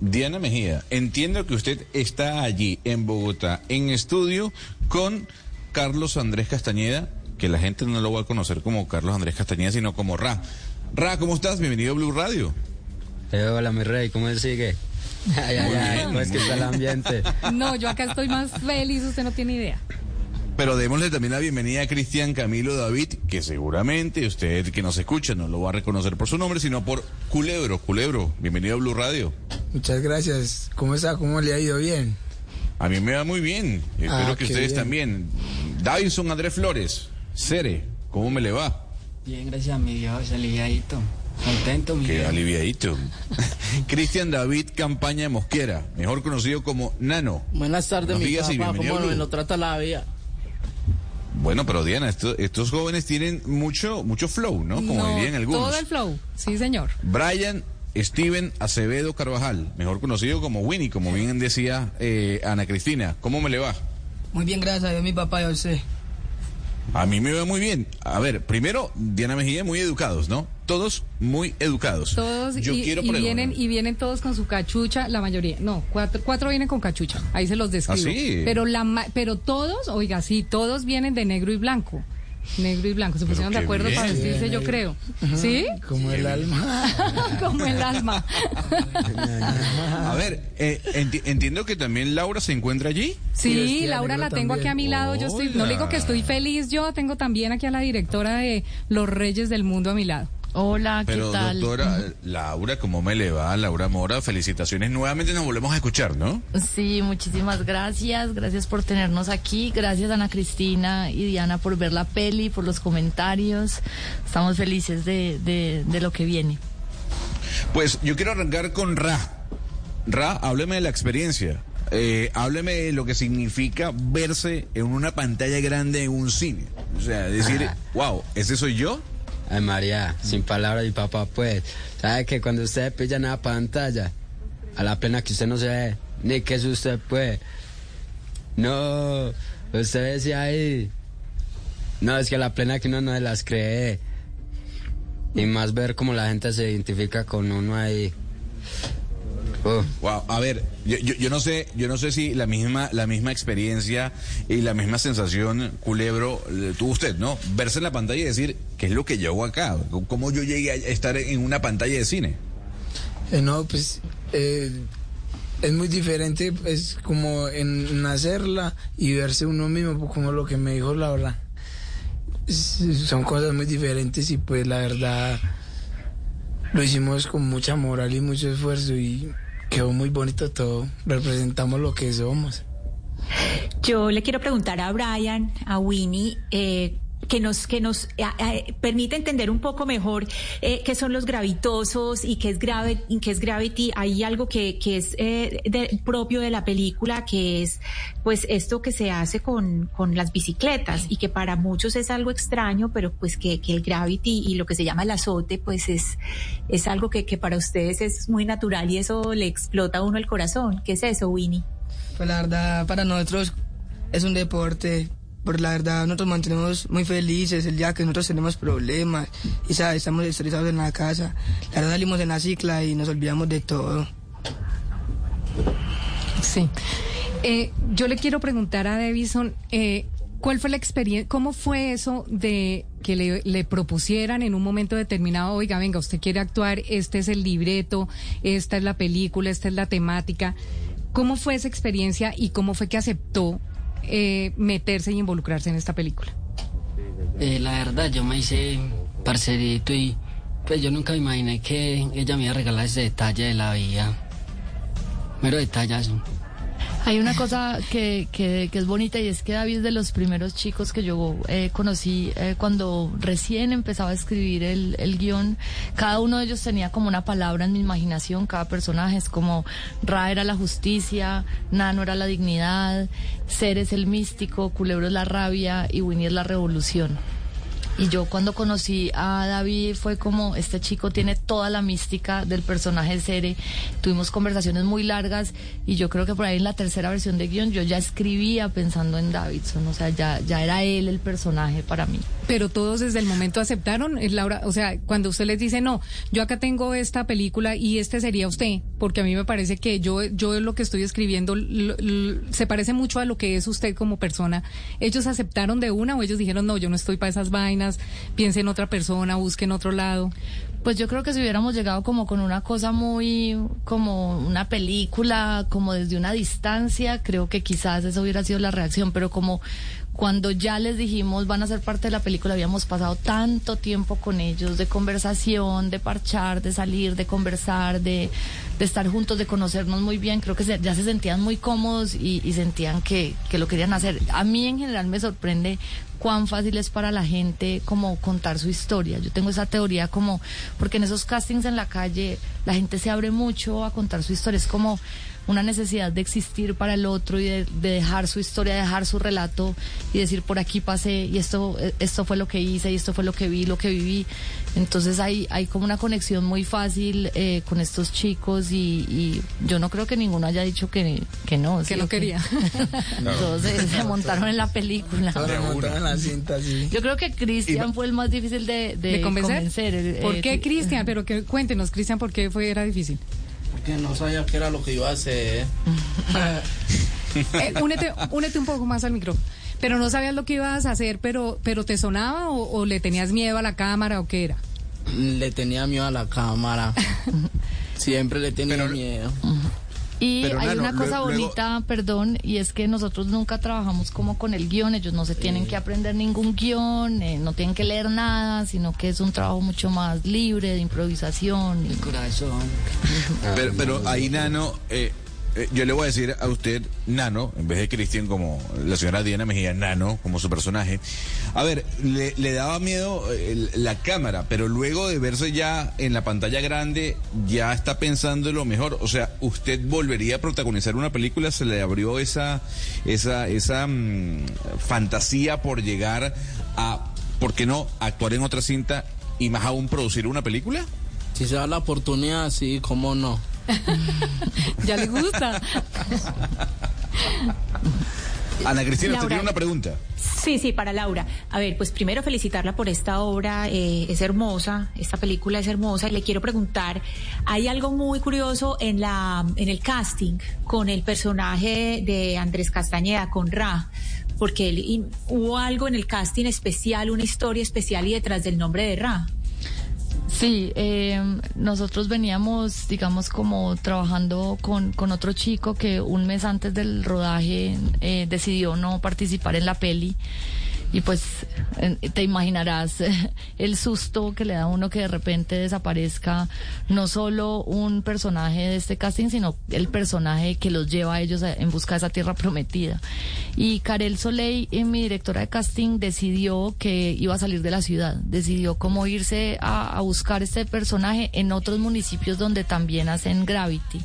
Diana Mejía, entiendo que usted está allí en Bogotá, en estudio, con Carlos Andrés Castañeda, que la gente no lo va a conocer como Carlos Andrés Castañeda, sino como Ra. Ra, ¿cómo estás? Bienvenido a Blue Radio. Eh, hola, mi rey, ¿cómo sigue? Ay, ay, ay, ¿cómo es que está el ambiente? No, yo acá estoy más feliz, usted no tiene idea. Pero démosle también la bienvenida a Cristian Camilo David, que seguramente usted que nos escucha no lo va a reconocer por su nombre, sino por Culebro. Culebro, bienvenido a Blue Radio. Muchas gracias. ¿Cómo está? ¿Cómo le ha ido? Bien. A mí me va muy bien. Espero Ah, que ustedes bien. también. Davidson Andrés Flores, Cere, ¿cómo me le va? Bien, gracias a mi Dios, aliviadito. Contento, mi Qué aliviadito. Cristian David Campaña de Mosquera, mejor conocido como Nano. Buenas tardes, mi papá. ¿Cómo lo trata la vida? Bueno, pero Diana, esto- estos jóvenes tienen mucho, mucho flow, ¿no? Como No, dirían algunos. Todo el flow, sí señor. Brian Steven Acevedo Carvajal, mejor conocido como Winnie, como bien decía eh, Ana Cristina. ¿Cómo me le va? Muy bien, gracias a Dios, mi papá y a usted. A mí me va muy bien. A ver, primero, Diana Mejía, muy educados, ¿no? Todos muy educados. Todos Yo y, quiero y vienen y vienen todos con su cachucha, la mayoría. No, cuatro, cuatro vienen con cachucha. Ahí se los describo. ¿Ah, sí? Pero la pero todos, oiga, sí, todos vienen de negro y blanco. Negro y blanco, se pusieron de acuerdo para bien. vestirse, yo creo. ¿Sí? Como el alma. Como el alma. A ver, eh, enti- entiendo que también Laura se encuentra allí. Sí, Laura la tengo aquí a mi lado. Yo estoy, no le digo que estoy feliz, yo tengo también aquí a la directora de Los Reyes del Mundo a mi lado. Hola, ¿qué Pero tal? doctora Laura, ¿cómo me le va? Laura Mora, felicitaciones. Nuevamente nos volvemos a escuchar, ¿no? Sí, muchísimas gracias. Gracias por tenernos aquí. Gracias Ana Cristina y Diana por ver la peli, por los comentarios. Estamos felices de, de, de lo que viene. Pues yo quiero arrancar con Ra. Ra, hábleme de la experiencia. Eh, hábleme de lo que significa verse en una pantalla grande en un cine. O sea, decir, wow, ¿ese soy yo? Ay, María, sin palabras, mi papá, pues. ¿Sabe que cuando usted pilla en la pantalla, a la plena que usted no se ve, ni que es usted, pues? No, usted decía ahí. No, es que a la plena que uno no se las cree. Y más ver cómo la gente se identifica con uno ahí. Wow, a ver, yo, yo, yo no sé, yo no sé si la misma, la misma experiencia y la misma sensación, culebro, eh, tuvo usted, ¿no? Verse en la pantalla y decir, ¿qué es lo que yo hago acá? ¿Cómo yo llegué a estar en una pantalla de cine? Eh, no, pues eh, es muy diferente, es como en nacerla y verse uno mismo, pues, como lo que me dijo Laura. Es- son cosas muy diferentes y pues la verdad lo hicimos con mucha moral y mucho esfuerzo y quedó muy bonito todo. Representamos lo que somos. Yo le quiero preguntar a Brian, a Winnie, eh, que nos, que nos eh, eh, permite entender un poco mejor eh, qué son los gravitosos y qué es, grave, qué es Gravity. Hay algo que, que es eh, propio de la película, que es pues esto que se hace con, con las bicicletas y que para muchos es algo extraño, pero pues que, que el Gravity y lo que se llama el azote, pues es, es algo que, que para ustedes es muy natural y eso le explota a uno el corazón. ¿Qué es eso, Winnie? Pues la verdad, para nosotros es un deporte. Por la verdad, nosotros mantenemos muy felices el día que nosotros tenemos problemas y estamos estresados en la casa. La verdad, salimos en la cicla y nos olvidamos de todo. Sí. Eh, yo le quiero preguntar a Davison, eh, ¿cuál fue la experiencia, cómo fue eso de que le propusieran en un momento determinado, oiga, venga, usted quiere actuar, este es el libreto, esta es la película, esta es la temática? ¿Cómo fue esa experiencia y cómo fue que aceptó eh, meterse y involucrarse en esta película? Eh, la verdad, yo me hice parcerito y pues yo nunca imaginé que ella me iba a regalar ese detalle de la vida. Mero detallazo. Hay una cosa que, que, que es bonita y es que David es de los primeros chicos que yo eh, conocí eh, cuando recién empezaba a escribir el, el guion. Cada uno de ellos tenía como una palabra en mi imaginación, cada personaje es como Ra era la justicia, Nano era la dignidad, Ser es el místico, Culebro es la rabia y Winnie es la revolución. Y yo cuando conocí a David fue como, este chico tiene toda la mística del personaje de Cere. Tuvimos conversaciones muy largas y yo creo que por ahí en la tercera versión de guion yo ya escribía pensando en Davidson. O sea, ya, ya era él el personaje para mí. Pero todos desde el momento aceptaron, Laura, o sea, cuando usted les dice, no, yo acá tengo esta película y este sería usted, porque a mí me parece que yo, yo lo que estoy escribiendo se parece mucho a lo que es usted como persona. ¿Ellos aceptaron de una o ellos dijeron, no, yo no estoy para esas vainas, piensen en otra persona, busquen otro lado? Pues yo creo que si hubiéramos llegado como con una cosa muy, como una película, como desde una distancia, creo que quizás eso hubiera sido la reacción, pero como cuando ya les dijimos van a ser parte de la película, habíamos pasado tanto tiempo con ellos, de conversación, de parchar, de salir, de conversar, de, estar juntos, de conocernos muy bien, creo que ya se sentían muy cómodos y, y sentían que, que lo querían hacer. A mí en general me sorprende cuán fácil es para la gente como contar su historia. Yo tengo esa teoría como, porque en esos castings en la calle la gente se abre mucho a contar su historia. Es como una necesidad de existir para el otro y de, de dejar su historia, dejar su relato y decir por aquí pasé y esto, esto fue lo que hice y esto fue lo que vi, lo que viví. Entonces hay, hay como una conexión muy fácil eh, con estos chicos y, y yo no creo que ninguno haya dicho que, que no. Que ¿sí no quería. Todos se, se montaron en la película. Ahora montaron en la cinta, sí. Yo creo que Cristian fue el más difícil de, de ¿De convencer? el- ¿Por eh, qué. Cristian? Pero que, cuéntenos, Cristian, ¿por qué fue, era difícil? Porque no sabía qué era lo que iba a hacer. Eh, únete, únete un poco más al micrófono. Pero no sabías lo que ibas a hacer, pero, pero ¿te sonaba o, o le tenías miedo a la cámara o qué era? Le tenía miedo a la cámara. Siempre le tenía Pero- miedo. Y Pero, hay Nano, una cosa luego- bonita, perdón, y es que nosotros nunca trabajamos como con el guion, ellos no se tienen que aprender ningún guion, eh, no tienen que leer nada, sino que es un trabajo mucho más libre de improvisación. y- Corazón. Pero, pero ahí, Nano, eh, eh, yo le voy a decir a usted, Nano, en vez de Cristian, como la señora Diana Mejía, Nano, como su personaje. A ver, le, daba miedo eh, la cámara, pero luego de verse ya en la pantalla grande, ya está pensando en lo mejor. O sea, ¿usted volvería a protagonizar una película? ¿Se le abrió esa, esa, esa mm, fantasía por llegar a, ¿por qué no, actuar en otra cinta y más aún producir una película? Si se da la oportunidad, sí, cómo no. ¿Ya le gusta? Ana Cristina, Laura. tiene una pregunta. Sí, sí, para Laura. A ver, pues primero felicitarla por esta obra, eh, es hermosa, esta película es hermosa y le quiero preguntar, hay algo muy curioso en la en el casting con el personaje de Andrés Castañeda con Ra, porque él- y hubo algo en el casting especial, una historia especial y detrás del nombre de Ra. Sí, eh, nosotros veníamos, digamos, como trabajando con, con otro chico que un mes antes del rodaje eh, decidió no participar en la peli. Y pues te imaginarás eh, el susto que le da a uno que de repente desaparezca no solo un personaje de este casting, sino el personaje que los lleva a ellos en busca de esa tierra prometida. Y Karel Soleil, eh, mi directora de casting, decidió que iba a salir de la ciudad, decidió cómo irse a, a buscar este personaje en otros municipios donde también hacen Gravity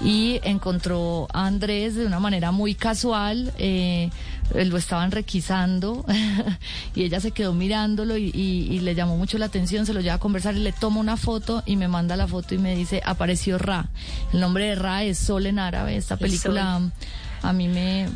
y encontró a Andrés de una manera muy casual, eh, lo estaban requisando y ella se quedó mirándolo y, y- y le llamó mucho la atención, se lo lleva a conversar y le toma una foto y me manda la foto y me dice, apareció Ra. El nombre de Ra es Sol en árabe, esta El película... A mí me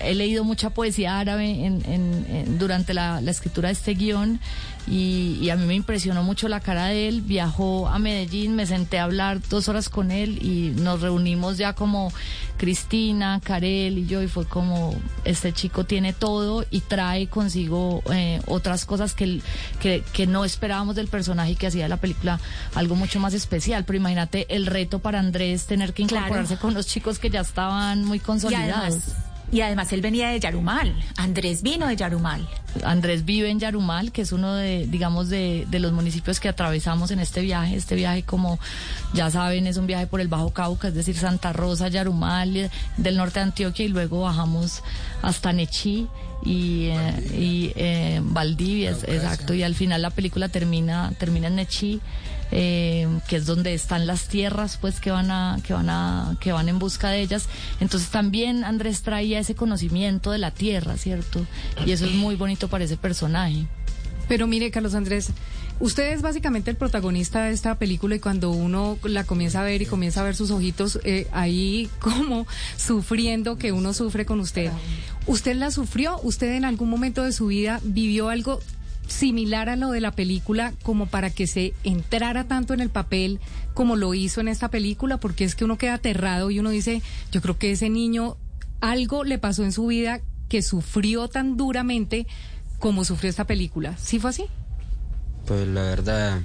he leído mucha poesía árabe en, en- en- durante la, la escritura de este guion y, y a mí me impresionó mucho la cara de él. Viajó a Medellín, me senté a hablar dos horas con él y nos reunimos ya como Cristina, Karel y yo y fue como este chico tiene todo y trae consigo eh, otras cosas que, que, que no esperábamos del personaje y que hacía de la película algo mucho más especial. Pero imagínate el reto para Andrés tener que Claro. incorporarse con los chicos que ya estaban muy consolidados. Además, y además él venía de Yarumal, Andrés vino de Yarumal. Andrés vive en Yarumal, que es uno de, digamos, de, de los municipios que atravesamos en este viaje. Este viaje, como ya saben, es un viaje por el Bajo Cauca, es decir, Santa Rosa, Yarumal, eh, del norte de Antioquia, y luego bajamos hasta Nechí y, eh, y eh, Valdivia, es- exacto. Y al final la película termina, termina en Nechí. Eh, que es donde están las tierras pues que van a que van a que van en busca de ellas entonces también Andrés traía ese conocimiento de la tierra cierto y eso es muy bonito para ese personaje Pero mire, Carlos Andrés, usted es básicamente el protagonista de esta película y cuando uno la comienza a ver y comienza a ver sus ojitos eh, ahí como sufriendo que uno sufre con usted. ¿Usted la sufrió? ¿Usted en algún momento de su vida vivió algo similar a lo de la película como para que se entrara tanto en el papel como lo hizo en esta película? Porque es que uno queda aterrado y uno dice, yo creo que ese niño algo le pasó en su vida que sufrió tan duramente como sufrió esta película. ¿Sí fue así? Pues la verdad,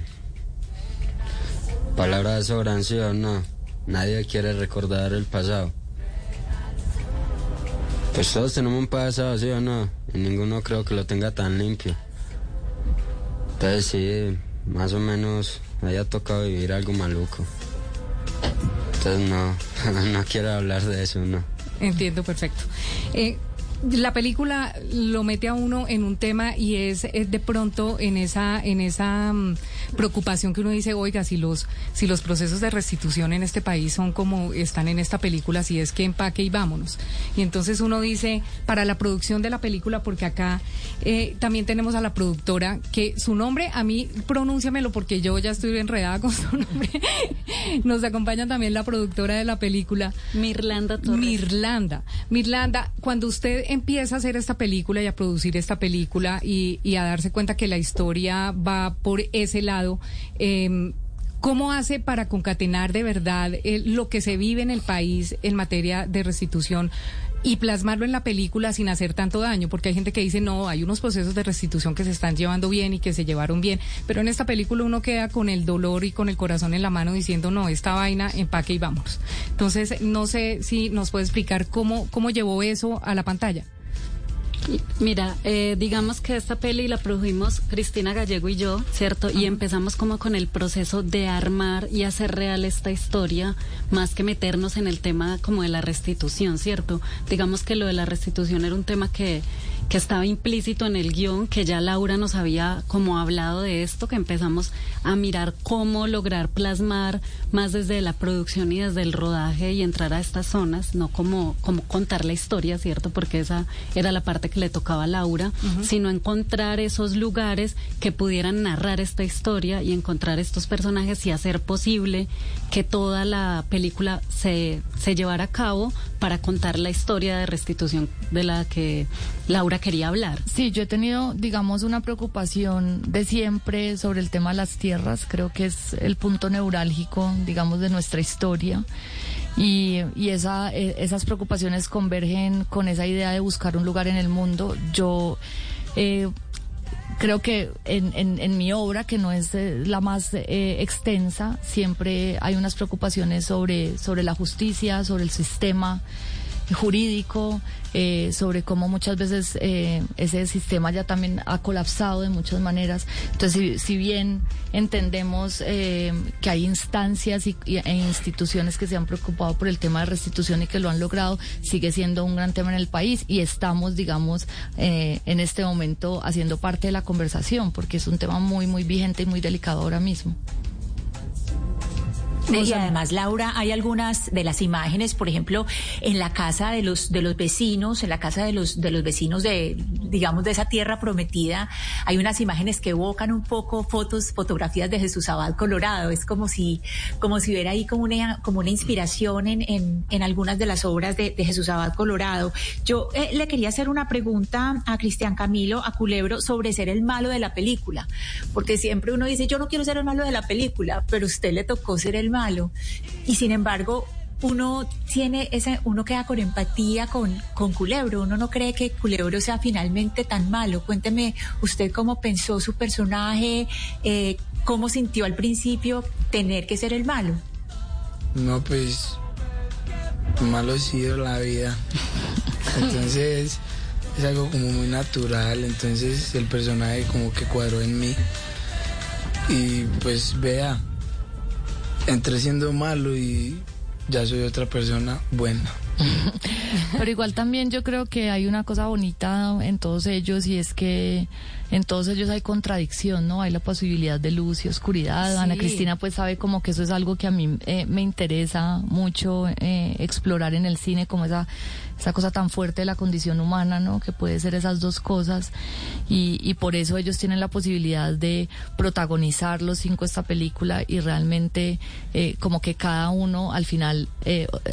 palabras de sobranción, no. Nadie quiere recordar el pasado. Pues todos tenemos un pasado, ¿sí o no? Y ninguno creo que lo tenga tan limpio. Entonces sí, más o menos haya tocado vivir algo maluco. Entonces no, no quiero hablar de eso, no. Entiendo, perfecto. Eh, la película lo mete a uno en un tema y es, es de pronto en esa en esa mm, preocupación que uno dice, oiga, si los si los procesos de restitución en este país son como están en esta película, si es que empaque y vámonos. Y entonces uno dice, para la producción de la película, porque acá eh, también tenemos a la productora, que su nombre, a mí, pronúnciamelo porque yo ya estoy enredada con su nombre. Nos acompaña también la productora de la película. Mirlanda Torres. Mirlanda. Mirlanda, cuando usted empieza a hacer esta película y a producir esta película y, y a darse cuenta que la historia va por ese lado, eh, ¿Cómo hace para concatenar de verdad eh, lo que se vive en el país en materia de restitución y plasmarlo en la película sin hacer tanto daño? Porque hay gente que dice, no, hay unos procesos de restitución que se están llevando bien y que se llevaron bien, pero en esta película uno queda con el dolor y con el corazón en la mano diciendo, no, esta vaina, empaque y vámonos. Entonces, no sé si nos puede explicar cómo, cómo llevó eso a la pantalla. Mira, eh, digamos que esta peli la produjimos Cristina Gallego y yo, ¿cierto? Y empezamos como con el proceso de armar y hacer real esta historia, más que meternos en el tema como de la restitución, ¿cierto? Digamos que lo de la restitución era un tema que, que estaba implícito en el guion, que ya Laura nos había como hablado de esto, que empezamos a mirar cómo lograr plasmar más desde la producción y desde el rodaje y entrar a estas zonas, no como, como contar la historia, ¿cierto? Porque esa era la parte que le tocaba a Laura, sino encontrar esos lugares que pudieran narrar esta historia y encontrar estos personajes y hacer posible que toda la película se, se llevara a cabo para contar la historia de restitución de la que Laura quería hablar. Sí, yo he tenido, digamos, una preocupación de siempre sobre el tema de las tierras. Creo que es el punto neurálgico, digamos, de nuestra historia. Y, y esa, eh, esas preocupaciones convergen con esa idea de buscar un lugar en el mundo. Yo eh, creo que en, en, en, mi obra, que no es eh, la más eh, extensa, siempre hay unas preocupaciones sobre, sobre la justicia, sobre el sistema jurídico, eh, sobre cómo muchas veces eh, ese sistema ya también ha colapsado de muchas maneras. Entonces, si, bien entendemos eh, que hay instancias y, e instituciones que se han preocupado por el tema de restitución y que lo han logrado, sigue siendo un gran tema en el país y estamos, digamos, eh, en este momento haciendo parte de la conversación porque es un tema muy, muy vigente y muy delicado ahora mismo. Y además, Laura, hay algunas de las imágenes, por ejemplo, en la casa de los de los vecinos, en la casa de los de los vecinos de, digamos, de esa tierra prometida, hay unas imágenes que evocan un poco fotos, fotografías de Jesús Abad Colorado. Es como si, como si hubiera ahí como una, como una inspiración en, en, en algunas de las obras de, de Jesús Abad Colorado. Yo eh, le quería hacer una pregunta a Cristian Camilo, a Culebro, sobre ser el malo de la película, porque siempre uno dice, yo no quiero ser el malo de la película, pero usted le tocó ser el malo malo. Y sin embargo, uno tiene ese, uno queda con empatía con, con Culebro, uno no cree que Culebro sea finalmente tan malo. Cuénteme usted cómo pensó su personaje, eh, cómo sintió al principio tener que ser el malo. No, pues malo ha sido la vida. Entonces es algo como muy natural, entonces el personaje como que cuadró en mí. Y pues vea, entré siendo malo y ya soy otra persona buena. Pero igual también yo creo que hay una cosa bonita en todos ellos y es que en todos ellos hay contradicción, ¿no? Hay la posibilidad de luz y oscuridad. Sí. Ana Cristina pues sabe como que eso es algo que a mí eh, me interesa mucho eh, explorar en el cine, como esa esa cosa tan fuerte de la condición humana, ¿no? Que puede ser esas dos cosas. Y, y, por eso ellos tienen la posibilidad de protagonizar los cinco esta película y realmente eh, como que cada uno al final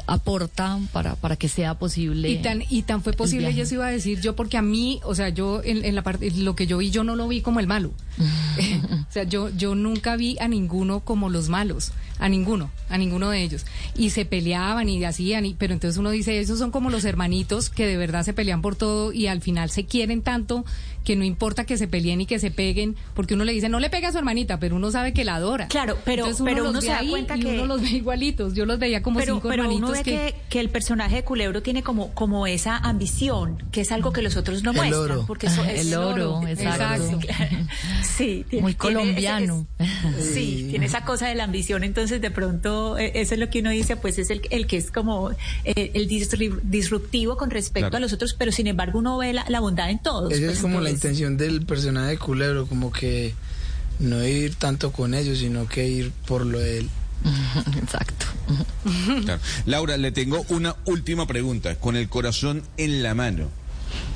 aporta para, para que sea posible. Y tan, y tan fue posible, yo se iba a decir, yo porque a mí, o sea, yo en, en la parte, lo que yo vi, yo no lo vi como el malo. o sea, yo, yo nunca vi a ninguno como los malos, a ninguno, a ninguno de ellos. Y se peleaban y hacían, y, pero entonces uno dice, esos son como los hermanitos que de verdad se pelean por todo y al final se quieren tanto que no importa que se peleen y que se peguen, porque uno le dice, no le pega a su hermanita, pero uno sabe que la adora. Claro, pero- Entonces pero los uno se da cuenta y que- uno los ve igualitos. Yo los veía como pero, cinco pero hermanitos uno ve que... que el personaje de Culebro tiene como, como esa ambición, que es algo que los otros no El muestran. oro. Porque eso es El oro, exacto. Sí, tiene- Muy tiene colombiano. ese- sí, tiene esa cosa de la ambición. Entonces, de pronto, eh, eso es lo que uno dice, pues es el, el que es como eh, el disru- disruptivo con respecto Claro. a los otros, pero sin embargo, uno ve la, la bondad en todos. Esa pues, es como la entonces- intención del personaje de Culebro, como que no ir tanto con ellos, sino que ir por lo de él. Exacto. Claro. Laura, le tengo una última pregunta. Con el corazón en la mano,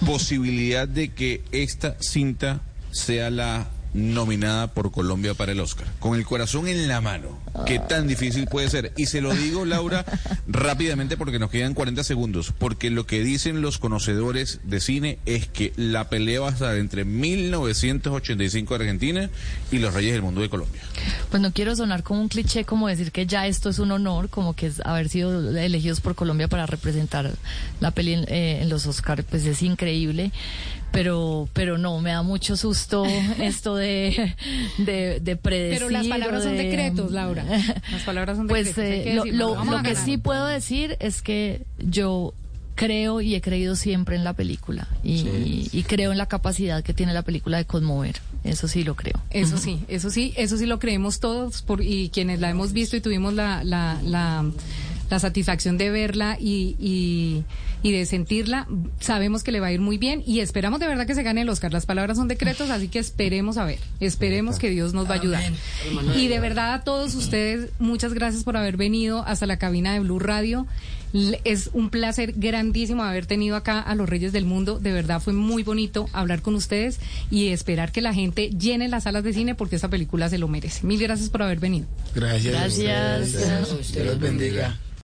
posibilidad de que esta cinta sea la nominada por Colombia para el Oscar. Con el corazón en la mano. ¿Qué tan difícil puede ser? Y se lo digo, Laura, rápidamente porque nos quedan 40 segundos. Porque lo que dicen los conocedores de cine es que la pelea va a estar entre 1985 de Argentina y los Reyes del Mundo de Colombia. Pues no quiero sonar como un cliché, como decir que ya esto es un honor, como que es haber sido elegidos por Colombia para representar la peli en, eh, en los Oscars, pues es increíble. Pero, pero no, me da mucho susto esto de, de, de predecir. Pero las palabras son de- decretos, Laura. Las palabras son Pues decretos. eh, lo, lo- lo que sí puedo decir es que yo creo y he creído siempre en la película y, y creo en la capacidad que tiene la película de conmover. Eso sí lo creo. Eso sí, eso sí, eso sí lo creemos todos por, y quienes la hemos visto y tuvimos la, la, la, la satisfacción de verla y, y, y de sentirla, sabemos que le va a ir muy bien y esperamos de verdad que se gane el Oscar. Las palabras son decretos, así que esperemos a ver, esperemos que Dios nos va a ayudar. Y de verdad a todos ustedes, muchas gracias por haber venido hasta la cabina de Blue Radio. Es un placer grandísimo haber tenido acá a los Reyes del Mundo. De verdad fue muy bonito hablar con ustedes y esperar que la gente llene las salas de cine porque esta película se lo merece. Mil gracias por haber venido. Gracias. a Gracias. ustedes. Dios los bendiga.